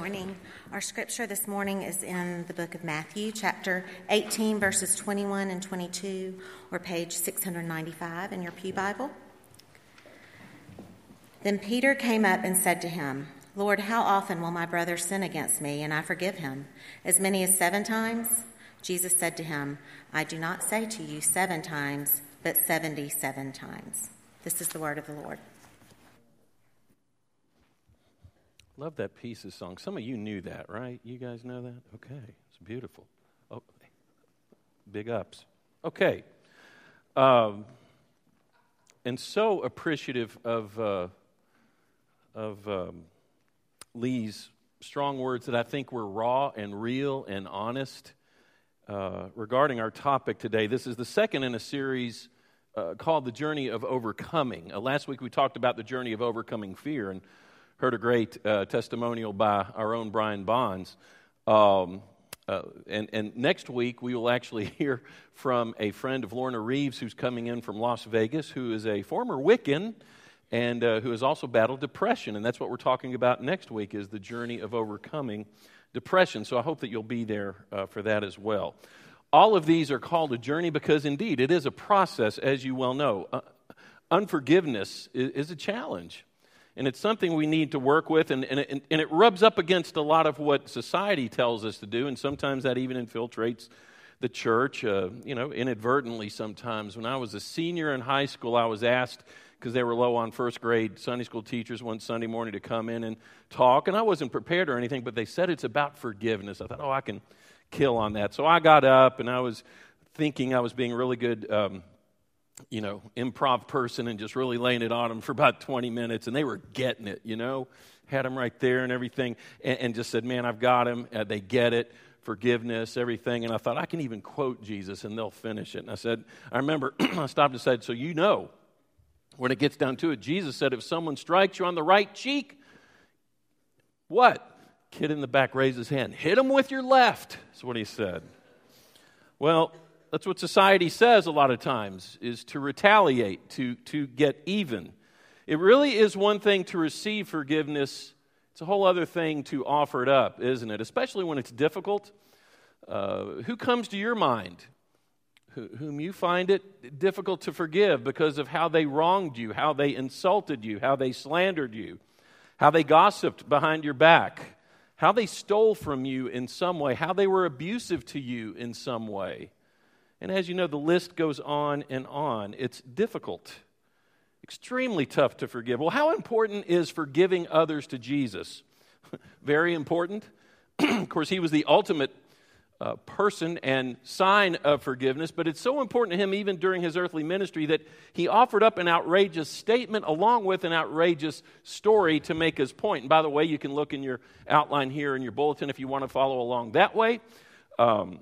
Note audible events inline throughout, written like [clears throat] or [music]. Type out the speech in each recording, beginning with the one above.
morning. Our scripture this morning is in the book of Matthew, chapter 18, verses 21 and 22, or page 695 in your Pew Bible. Then Peter came up and said to him, Lord, how often will my brother sin against me and I forgive him? As many as seven times? Jesus said to him, I do not say to you seven times, but seventy-seven times. This is the word of the Lord. Love that piece of song. Some of you knew that, right? You guys know that? Okay, it's beautiful. Oh, big ups. Okay. Um, and so appreciative of, uh, of um, Lee's strong words that I think were raw and real and honest uh, regarding our topic today. This is the second in a series uh, called The Journey of Overcoming. Uh, last week we talked about the journey of overcoming fear. And heard a great uh, testimonial by our own Brian Bonds. Um, uh, and, and next week, we will actually [laughs] hear from a friend of Lorna Reeves who's coming in from Las Vegas, who is a former Wiccan and uh, who has also battled depression. And that's what we're talking about next week is the journey of overcoming depression. So I hope that you'll be there uh, for that as well. All of these are called a journey because indeed it is a process, as you well know. Uh, unforgiveness is, is a challenge and it's something we need to work with, and, and, it, and it rubs up against a lot of what society tells us to do, and sometimes that even infiltrates the church, uh, you know, inadvertently sometimes. When I was a senior in high school, I was asked, because they were low on first grade Sunday school teachers one Sunday morning to come in and talk, and I wasn't prepared or anything, but they said it's about forgiveness. I thought, oh, I can kill on that. So I got up, and I was thinking I was being really good. Um, you know, improv person and just really laying it on them for about 20 minutes, and they were getting it, you know, had them right there and everything, and, and just said, Man, I've got them. Uh, they get it, forgiveness, everything. And I thought, I can even quote Jesus and they'll finish it. And I said, I remember [clears throat] I stopped and said, So you know, when it gets down to it, Jesus said, If someone strikes you on the right cheek, what? Kid in the back raised his hand. Hit him with your left, That's what he said. Well, that's what society says a lot of times is to retaliate to, to get even. It really is one thing to receive forgiveness. It's a whole other thing to offer it up isn't it? Especially when it's difficult. Uh, who comes to your mind whom you find it difficult to forgive because of how they wronged you how they insulted you how they slandered you how they gossiped behind your back how they stole from you in some way how they were abusive to you in some way and as you know, the list goes on and on. It's difficult, extremely tough to forgive. Well, how important is forgiving others to Jesus? [laughs] Very important. [clears throat] of course, he was the ultimate uh, person and sign of forgiveness, but it's so important to him, even during his earthly ministry, that he offered up an outrageous statement along with an outrageous story to make his point. And by the way, you can look in your outline here in your bulletin if you want to follow along that way. Um,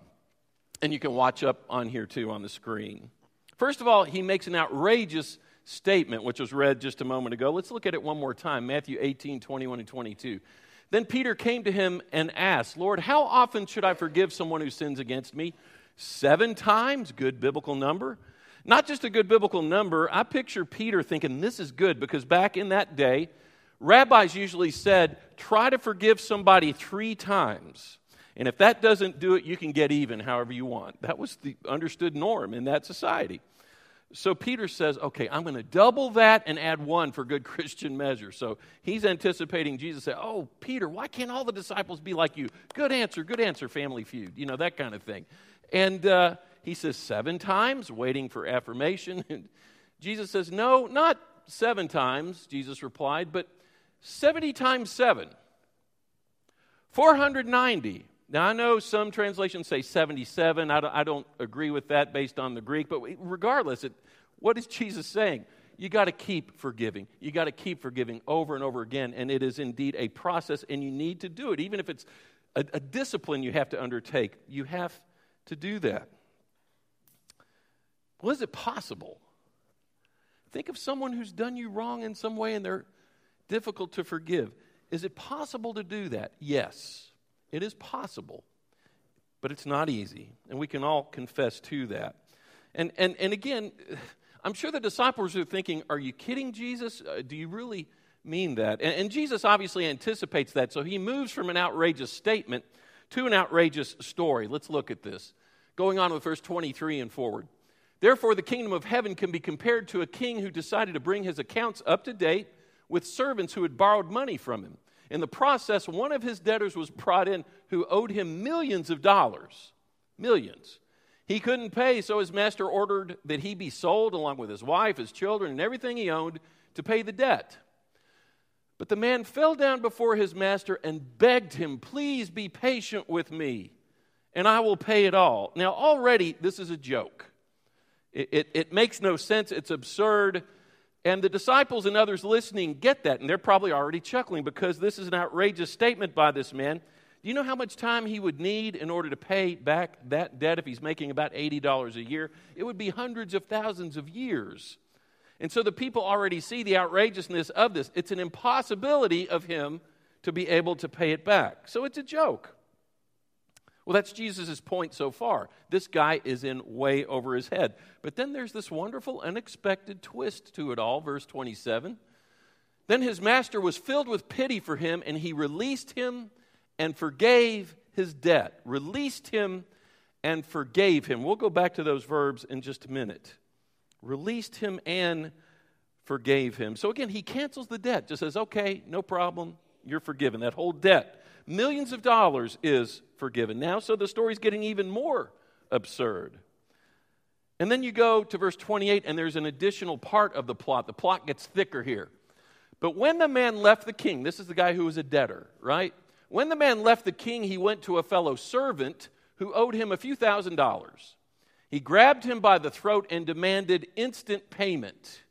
and you can watch up on here too on the screen. First of all, he makes an outrageous statement, which was read just a moment ago. Let's look at it one more time Matthew 18, 21, and 22. Then Peter came to him and asked, Lord, how often should I forgive someone who sins against me? Seven times? Good biblical number. Not just a good biblical number. I picture Peter thinking this is good because back in that day, rabbis usually said, try to forgive somebody three times. And if that doesn't do it, you can get even however you want. That was the understood norm in that society. So Peter says, okay, I'm going to double that and add one for good [laughs] Christian measure. So he's anticipating Jesus say, oh, Peter, why can't all the disciples be like you? Good answer, good answer, family feud, you know, that kind of thing. And uh, he says, seven times, waiting for affirmation. [laughs] And Jesus says, no, not seven times, Jesus replied, but 70 times seven. 490. Now, I know some translations say 77. I don't, I don't agree with that based on the Greek, but regardless, it, what is Jesus saying? You got to keep forgiving. You got to keep forgiving over and over again. And it is indeed a process, and you need to do it. Even if it's a, a discipline you have to undertake, you have to do that. Well, is it possible? Think of someone who's done you wrong in some way and they're difficult to forgive. Is it possible to do that? Yes. It is possible, but it's not easy. And we can all confess to that. And, and, and again, [sighs] I'm sure the disciples are thinking, Are you kidding, Jesus? Uh, do you really mean that? And, and Jesus obviously anticipates that, so he moves from an outrageous statement to an outrageous story. Let's look at this. Going on with verse 23 and forward. Therefore, the kingdom of heaven can be compared to a king who decided to bring his accounts up to date with servants who had borrowed money from him. In the process, one of his debtors was brought in who owed him millions of dollars. Millions. He couldn't pay, so his master ordered that he be sold along with his wife, his children, and everything he owned to pay the debt. But the man fell down before his master and begged him, Please be patient with me, and I will pay it all. Now, already, this is a joke. It, it, it, makes no sense. It's absurd. And the disciples and others listening get that, and they're probably already chuckling because this is an outrageous statement by this man. Do you know how much time he would need in order to pay back that debt if he's making about $80 a year? It would be hundreds of thousands of years. And so the people already see the outrageousness of this. It's an impossibility of him to be able to pay it back. So it's a joke. Well, that's Jesus' point so far. This guy is in way over his head. But then there's this wonderful, unexpected twist to it all, verse 27. Then his master was filled with pity for him, and he released him and forgave his debt. Released him and forgave him. We'll go back to those verbs in just a minute released him and forgave him. So again, he cancels the debt, just says, okay, no problem, you're forgiven. That whole debt, millions of dollars, is forgiven. Now, so the story's getting even more absurd. And then you go to verse 28, and there's an additional part of the plot. The plot gets thicker here. But when the man left the king, this is the guy who was a debtor, right? When the man left the king, he went to a fellow servant who owed him a few thousand dollars. He grabbed him by the throat and demanded instant payment.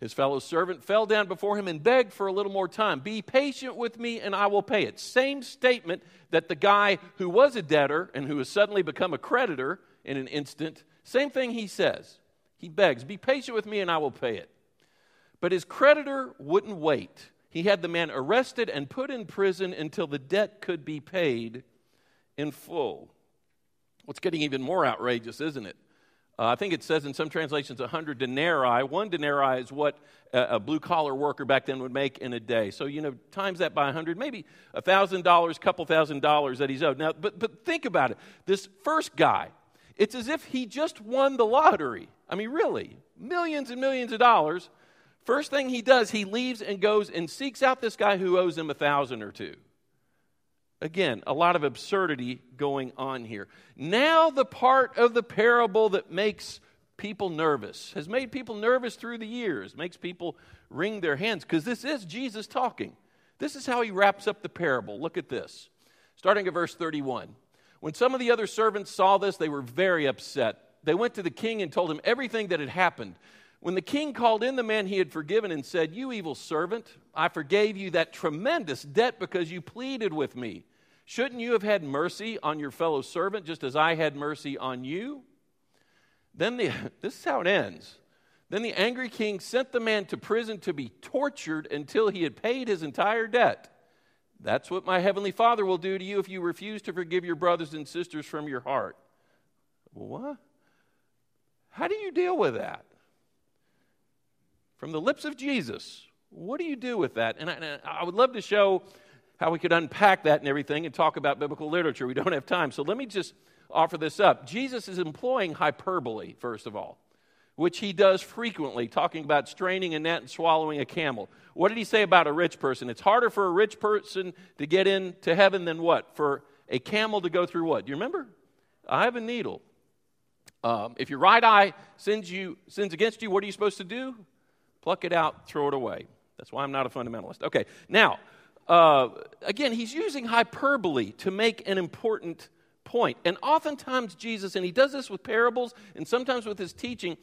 His fellow servant fell down before him and begged for a little more time. Be patient with me and I will pay it. Same statement that the guy who was a debtor and who has suddenly become a creditor in an instant, same thing he says. He begs, Be patient with me and I will pay it. But his creditor wouldn't wait. He had the man arrested and put in prison until the debt could be paid in full. What's getting even more outrageous, isn't it? Uh, I think it says in some translations 100 denarii. One denarii is what a, a blue collar worker back then would make in a day. So, you know, times that by 100, maybe $1,000, a couple thousand dollars that he's owed. Now, but, but think about it. This first guy, it's as if he just won the lottery. I mean, really, millions and millions of dollars. First thing he does, he leaves and goes and seeks out this guy who owes him a thousand or two. Again, a lot of absurdity going on here. Now, the part of the parable that makes people nervous, has made people nervous through the years, makes people wring their hands, because this is Jesus talking. This is how he wraps up the parable. Look at this. Starting at verse 31. When some of the other servants saw this, they were very upset. They went to the king and told him everything that had happened. When the king called in the man he had forgiven and said, You evil servant, I forgave you that tremendous debt because you pleaded with me. Shouldn't you have had mercy on your fellow servant just as I had mercy on you? Then the, [laughs] this is how it ends. Then the angry king sent the man to prison to be tortured until he had paid his entire debt. That's what my heavenly Father will do to you if you refuse to forgive your brothers and sisters from your heart. What? How do you deal with that? From the lips of Jesus. What do you do with that? And I, and I, would love to show how we could unpack that and everything and talk about biblical literature. We don't have time. So let me just offer this up. Jesus is employing hyperbole, first of all, which he does frequently, talking about straining a net and swallowing a camel. What did he say about a rich person? It's harder for a rich person to get into heaven than what? For a camel to go through what? Do you remember? I have a needle. Um, if your right eye sins, you, sins against you, what are you supposed to do? Pluck it out, throw it away. That's why I'm not a fundamentalist. Okay, now, uh, again, he's using hyperbole to make an important point. And oftentimes, Jesus, and he does this with parables and sometimes with his teaching,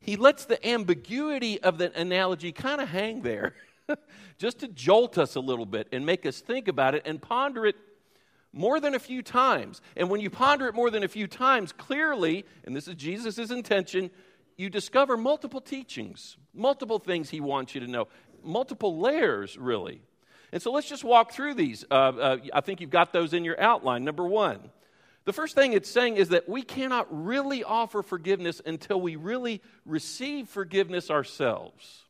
he lets the ambiguity of the analogy kind of hang there [laughs] just to jolt us a little bit and make us think about it and ponder it more than a few times. And when you ponder it more than a few times, clearly, and this is Jesus' intention, you discover multiple teachings, multiple things he wants you to know, multiple layers, really. And so let's just walk through these. Uh, uh, I think you've got those in your outline. Number one, the first thing it's saying is that we cannot really offer forgiveness until we really receive forgiveness ourselves.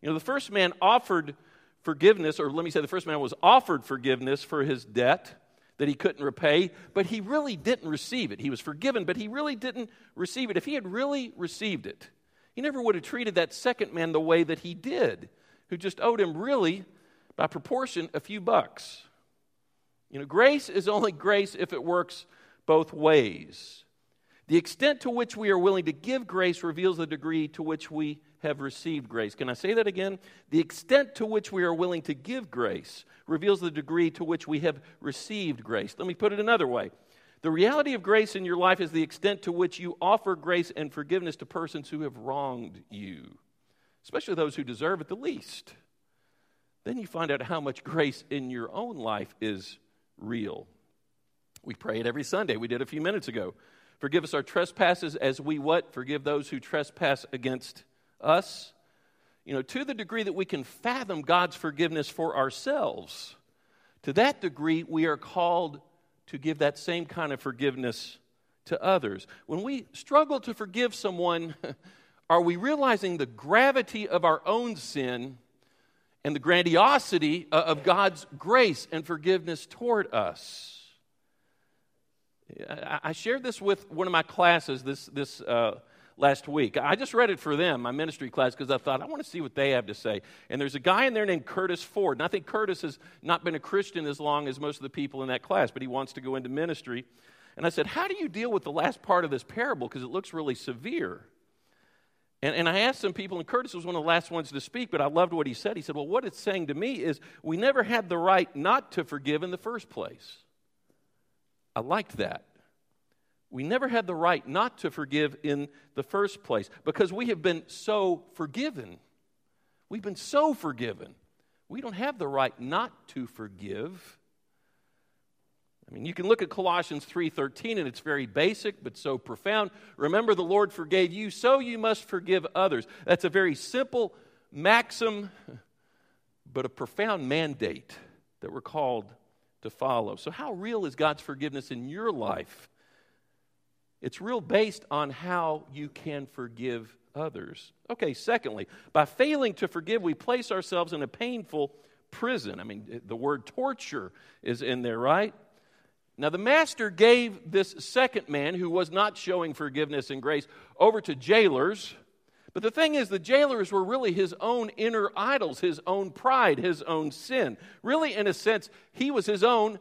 You know, the first man offered forgiveness, or let me say, the first man was offered forgiveness for his debt that he couldn't repay, but he really didn't receive it. He was forgiven, but he really didn't receive it. If he had really received it, he never would have treated that second man the way that he did, who just owed him really, by proportion, a few bucks. You know, grace is only grace if it works both ways. The extent to which we are willing to give grace reveals the degree to which we have received grace. Can I say that again? The extent to which we are willing to give grace reveals the degree to which we have received grace. Let me put it another way. The reality of grace in your life is the extent to which you offer grace and forgiveness to persons who have wronged you, especially those who deserve it the least. Then you find out how much grace in your own life is real. We pray it every Sunday. We did a few minutes ago. Forgive us our trespasses as we what? Forgive those who trespass against us. You know, to the degree that we can fathom God's forgiveness for ourselves, to that degree we are called to give that same kind of forgiveness to others. When we struggle to forgive someone, [laughs] are we realizing the gravity of our own sin and the grandiosity of God's grace and forgiveness toward us? I shared this with one of my classes this, this uh, last week. I just read it for them, my ministry class, because I thought, I want to see what they have to say. And there's a guy in there named Curtis Ford. And I think Curtis has not been a Christian as long as most of the people in that class, but he wants to go into ministry. And I said, How do you deal with the last part of this parable? Because it looks really severe. And, and I asked some people, and Curtis was one of the last ones to speak, but I loved what he said. He said, Well, what it's saying to me is we never had the right not to forgive in the first place. I liked that. We never had the right not to forgive in the first place because we have been so forgiven. We've been so forgiven. We don't have the right not to forgive. I mean, you can look at Colossians 3:13 and it's very basic but so profound. Remember the Lord forgave you, so you must forgive others. That's a very simple maxim but a profound mandate that we're called to follow. So how real is God's forgiveness in your life? It's real based on how you can forgive others. Okay, secondly, by failing to forgive, we place ourselves in a painful prison. I mean, the word torture is in there, right? Now, the master gave this second man who was not showing forgiveness and grace over to jailers. But the thing is, the jailers were really his own inner idols, his own pride, his own sin. Really, in a sense, he was his own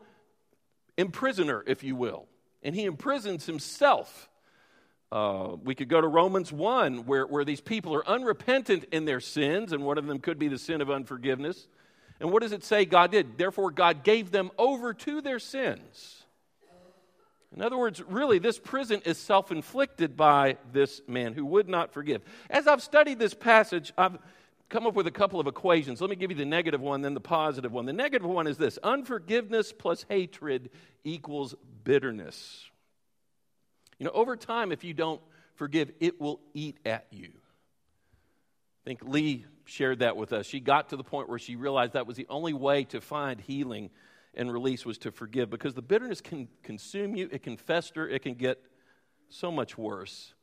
imprisoner, if you will and he imprisons himself. Uh, we could go to Romans 1, where, where these people are unrepentant in their sins, and one of them could be the sin of unforgiveness. And what does it say God did? Therefore, God gave them over to their sins. In other words, really, this prison is self inflicted by this man who would not forgive. As I've studied this passage, I've come up with a couple of equations. Let me give you the negative one, then the positive one. The negative one is this unforgiveness plus hatred equals bitterness. You know, over time, if you don't forgive, it will eat at you. I think Lee shared that with us. She got to the point where she realized that was the only way to find healing and release was to forgive because the bitterness can consume you, it can fester, it can get so much worse.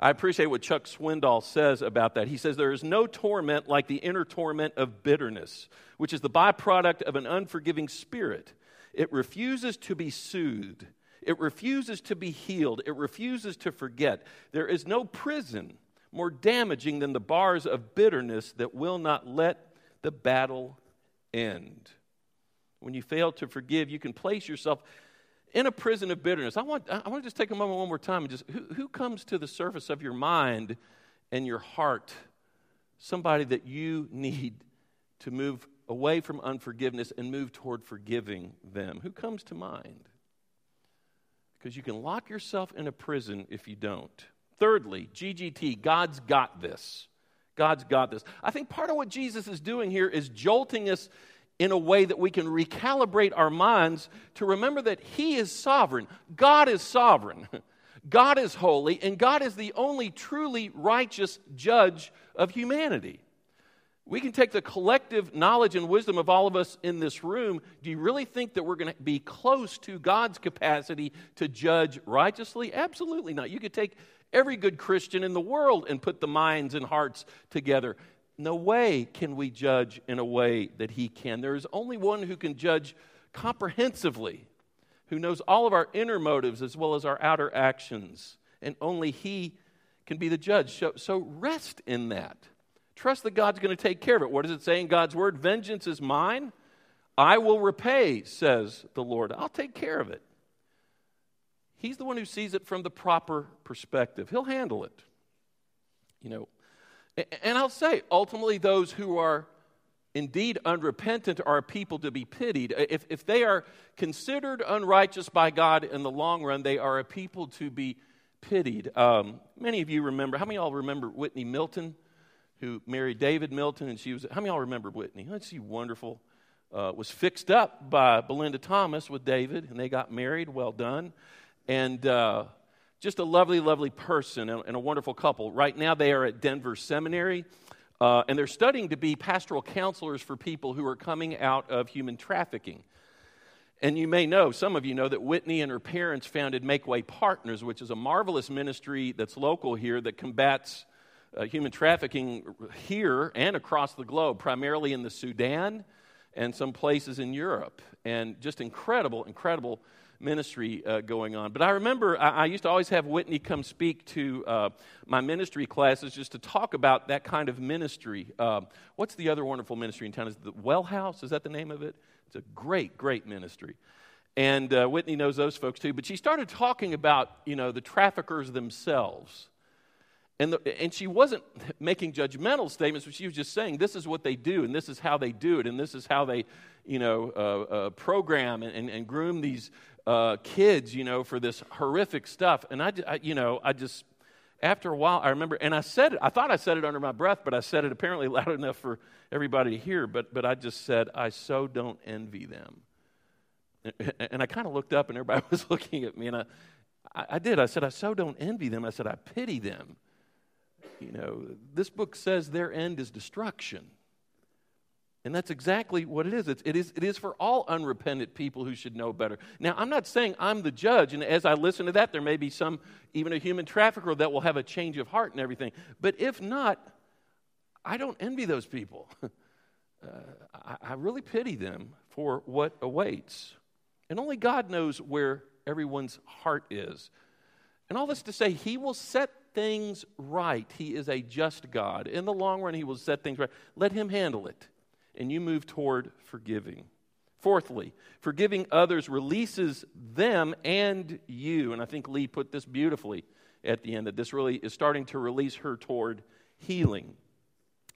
I appreciate what Chuck Swindoll says about that. He says, There is no torment like the inner torment of bitterness, which is the byproduct of an unforgiving spirit. It refuses to be soothed, it refuses to be healed, it refuses to forget. There is no prison more damaging than the bars of bitterness that will not let the battle end. When you fail to forgive, you can place yourself in a prison of bitterness. I want, I want to just take a moment one more time and just who, who comes to the surface of your mind and your heart? Somebody that you [laughs] need to move away from unforgiveness and move toward forgiving them. Who comes to mind? Because you can lock yourself in a prison if you don't. Thirdly, GGT, God's got this. God's got this. I think part of what Jesus is doing here is jolting us in a way that we can recalibrate our minds to remember that He is sovereign. God is sovereign. [laughs] God is holy, and God is the only truly righteous judge of humanity. We can take the collective knowledge and wisdom of all of us in this room. Do you really think that we're going to be close to God's capacity to judge righteously? Absolutely not. You could take every good Christian in the world and put the minds and hearts together. No way can we judge in a way that he can. There is only one who can judge comprehensively, who knows all of our inner motives as well as our outer actions, and only he can be the judge. So, so rest in that. Trust that God's going to take care of it. What does it say in God's word? Vengeance is mine. I will repay, says the Lord. I'll take care of it. He's the one who sees it from the proper perspective. He'll handle it. You know, and I'll say, ultimately, those who are indeed unrepentant are people to be pitied. If, if they are considered unrighteous by God in the long run, they are a people to be pitied. Um, many of you remember, how many of y'all remember Whitney Milton, who married David Milton? And she was, how many of y'all remember Whitney? Let's see, wonderful. Uh, was fixed up by Belinda Thomas with David, and they got married. Well done. And uh, just a lovely, lovely person and, a wonderful couple. Right now, they are at Denver Seminary, uh, and they're studying to be pastoral counselors for people who are coming out of human trafficking. And you may know, some of you know, that Whitney and her parents founded Make Way Partners, which is a marvelous ministry that's local here that combats uh, human trafficking here and across the globe, primarily in the Sudan and some places in Europe. And just incredible, incredible ministry uh, going on. But I remember I, I, used to always have Whitney come speak to uh, my ministry classes just to talk about that kind of ministry. Uh, what's the other wonderful ministry in town? Is the Well House? Is that the name of it? It's a great, great ministry. And uh, Whitney knows those folks too. But she started talking about, you know, the traffickers themselves. And, the, and she wasn't [laughs] making judgmental statements, but she was just saying, this is what they do, and this is how they do it, and this is how they, you know, uh, uh, program and, and, and, groom these uh, kids, you know, for this horrific stuff. And I, I, you know, I just, after a while, I remember, and I said it, I thought I said it under my breath, but I said it apparently [laughs] loud enough for everybody to hear. But, but I just said, I so don't envy them. And I kind of looked up, and everybody [laughs] was looking at me, and I, I did. I said, I so don't envy them. I said, I pity them. You know, this book says their end is destruction. And that's exactly what it is. It's, it is. It is for all unrepentant people who should know better. Now, I'm not saying I'm the judge, and as I listen to that, there may be some, even a human trafficker, that will have a change of heart and everything. But if not, I don't envy those people. [laughs] uh, I, I really pity them for what awaits. And only God knows where everyone's heart is. And all this to say, He will set things right. He is a just God. In the long run, He will set things right. Let Him handle it and you move toward forgiving. Fourthly, forgiving others releases them and you. And I think Lee put this beautifully at the end that this really is starting to release her toward healing.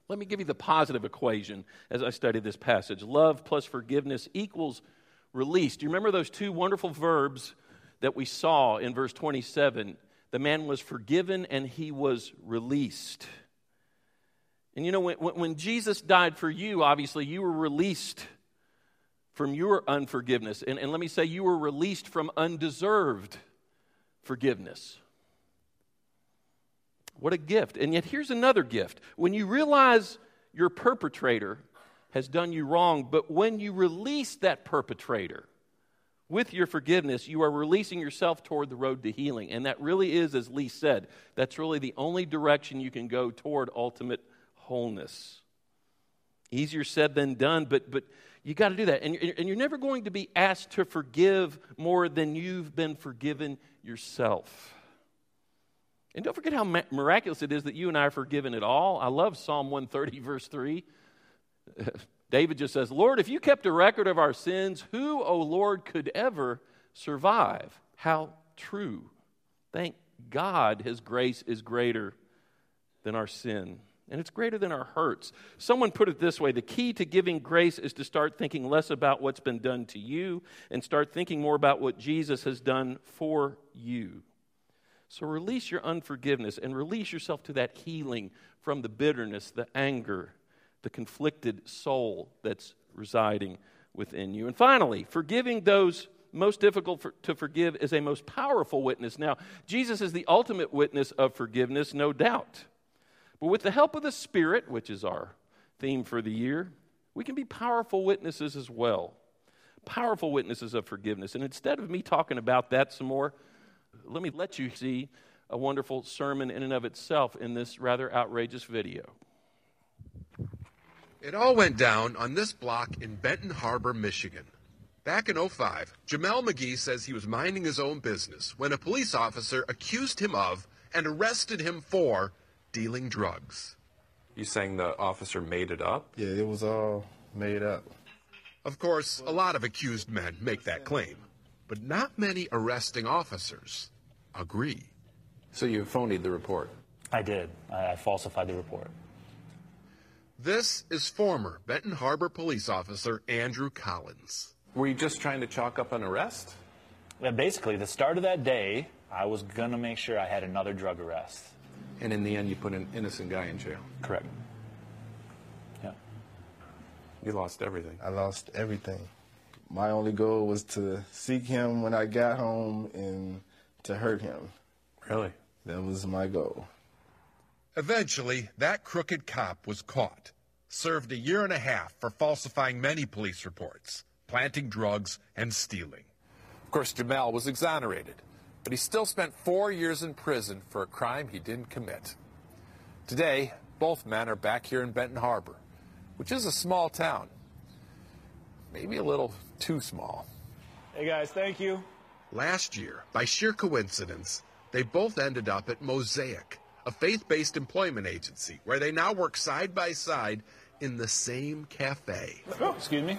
Let me give you the positive equation as I study this passage. Love plus forgiveness equals release. Do you remember those two wonderful verbs that we saw in verse 27? The man was forgiven and he was released. And you know, when, when Jesus died for you, obviously, you were released from your unforgiveness. And, and let me say, you were released from undeserved forgiveness. What a gift. And yet, here's another gift. When you realize your perpetrator has done you wrong, but when you release that perpetrator with your forgiveness, you are releasing yourself toward the road to healing. And that really is, as Lee said, that's really the only direction you can go toward ultimate wholeness. Easier said than done, but, but you got to do that. And, and you're never going to be asked to forgive more than you've been forgiven yourself. And don't forget how miraculous it is that you and I are forgiven at all. I love Psalm 130, verse 3. [laughs] David just says, Lord, if you kept a record of our sins, who, O Lord, could ever survive? How true. Thank God his grace is greater than our sin and it's greater than our hurts. Someone put it this way the key to giving grace is to start thinking less about what's been done to you and start thinking more about what Jesus has done for you. So release your unforgiveness and release yourself to that healing from the bitterness, the anger, the conflicted soul that's residing within you. And finally, forgiving those most difficult for, to forgive is a most powerful witness. Now, Jesus is the ultimate witness of forgiveness, no doubt. But with the help of the Spirit, which is our theme for the year, we can be powerful witnesses as well. Powerful witnesses of forgiveness. And instead of me talking about that some more, let me let you see a wonderful sermon in and of itself in this rather outrageous video. It all went down on this block in Benton Harbor, Michigan. Back in 05, Jameel McGee says he was minding his own business when a police officer accused him of and arrested him for dealing drugs. You saying the officer made it up? Yeah, it was all made up. Of course, a lot of accused men make that claim, but not many arresting officers agree. So you phonied the report? I did. I falsified the report. This is former Benton Harbor police officer Andrew Collins. Were you just trying to chalk up an arrest? Yeah, basically, the start of that day, I was going to make sure I had another drug arrest. And in the end, you put an innocent guy in jail. Correct. Yeah. You lost everything. I lost everything. My only goal was to seek him when I got home and to hurt him. Really? That was my goal. Eventually, that crooked cop was caught, served a year and a half for falsifying many police reports, planting drugs, and stealing. Of course, Jameel was exonerated, but he still spent four years in prison for a crime he didn't commit. Today, both men are back here in Benton Harbor, which is a small town. Maybe a little too small. Hey, guys, thank you. Last year, by sheer coincidence, they both ended up at Mosaic, a faith based employment agency where they now work side by side in the same cafe. Oh, excuse me.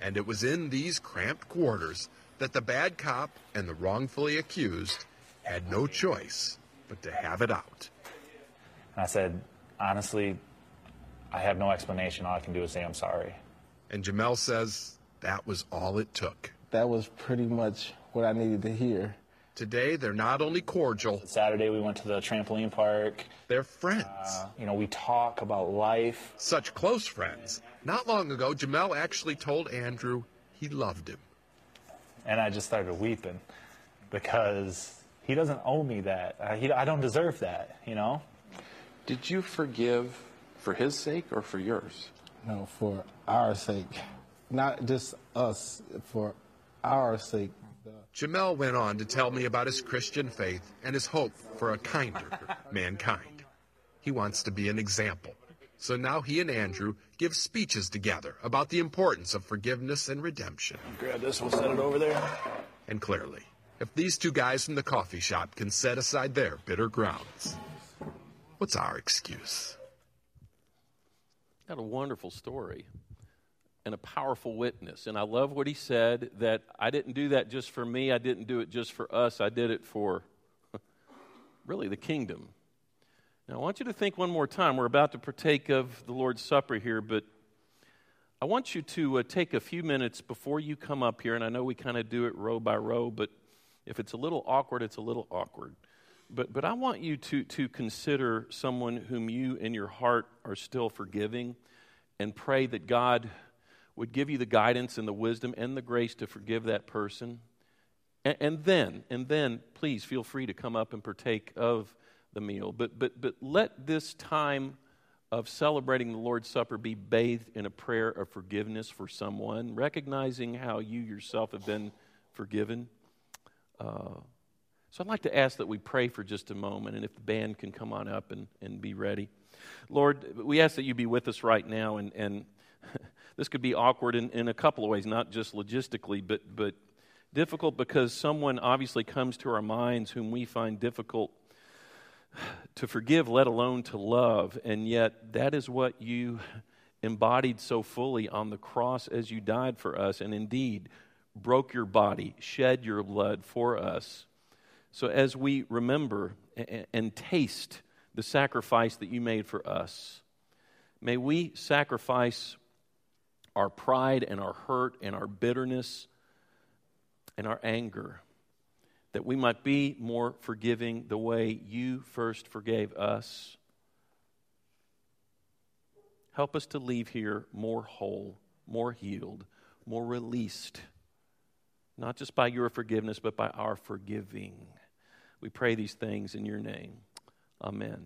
And it was in these cramped quarters that the bad cop and the wrongfully accused had no choice but to have it out. And I said, honestly, I have no explanation. All I can do is say I'm sorry. And Jameel says that was all it took. That was pretty much what I needed to hear. Today, they're not only cordial, Saturday, we went to the trampoline park. they're friends. Uh, you know, we talk about life. Such close friends. Not long ago, Jameel actually told Andrew he loved him. And I just started weeping because he doesn't owe me that. I, he, I don't deserve that, you know? Did you forgive for his sake or for yours? No, for our sake. Not just us, for our sake. Jameel went on to tell me about his Christian faith and his hope for a kinder [laughs] mankind. He wants to be an example. So now he and Andrew give speeches together about the importance of forgiveness and redemption. Grab this, we'll set it over there. And clearly, if these two guys from the coffee shop can set aside their bitter grounds, what's our excuse? Got a wonderful story and a powerful witness. And I love what he said that I didn't do that just for me, I didn't do it just for us, I did it for [laughs] really the kingdom. Now, I want you to think one more time. We're about to partake of the Lord's Supper here, but I want you to uh, take a few minutes before you come up here, and I know we kind of do it row by row, but if it's a little awkward, it's a little awkward. But, but I want you to, to consider someone whom you in your heart are still forgiving and pray that God would give you the guidance and the wisdom and the grace to forgive that person. And, and then, and then, please feel free to come up and partake of the meal. But, but, but let this time of celebrating the Lord's Supper be bathed in a prayer of forgiveness for someone, recognizing how you yourself have been forgiven. Uh, so I'd like to ask that we pray for just a moment, and if the band can come on up and, and be ready. Lord, we ask that you be with us right now, and, and [laughs] this could be awkward in, in a couple of ways, not just logistically, but, but difficult because someone obviously comes to our minds whom we find difficult to forgive, let alone to love. And yet, that is what you embodied so fully on the cross as you died for us, and indeed broke your body, shed your blood for us. So, as we remember and taste the sacrifice that you made for us, may we sacrifice our pride and our hurt and our bitterness and our anger that we might be more forgiving the way you first forgave us. Help us to leave here more whole, more healed, more released, not just by your forgiveness, but by our forgiving. We pray these things in your name. Amen.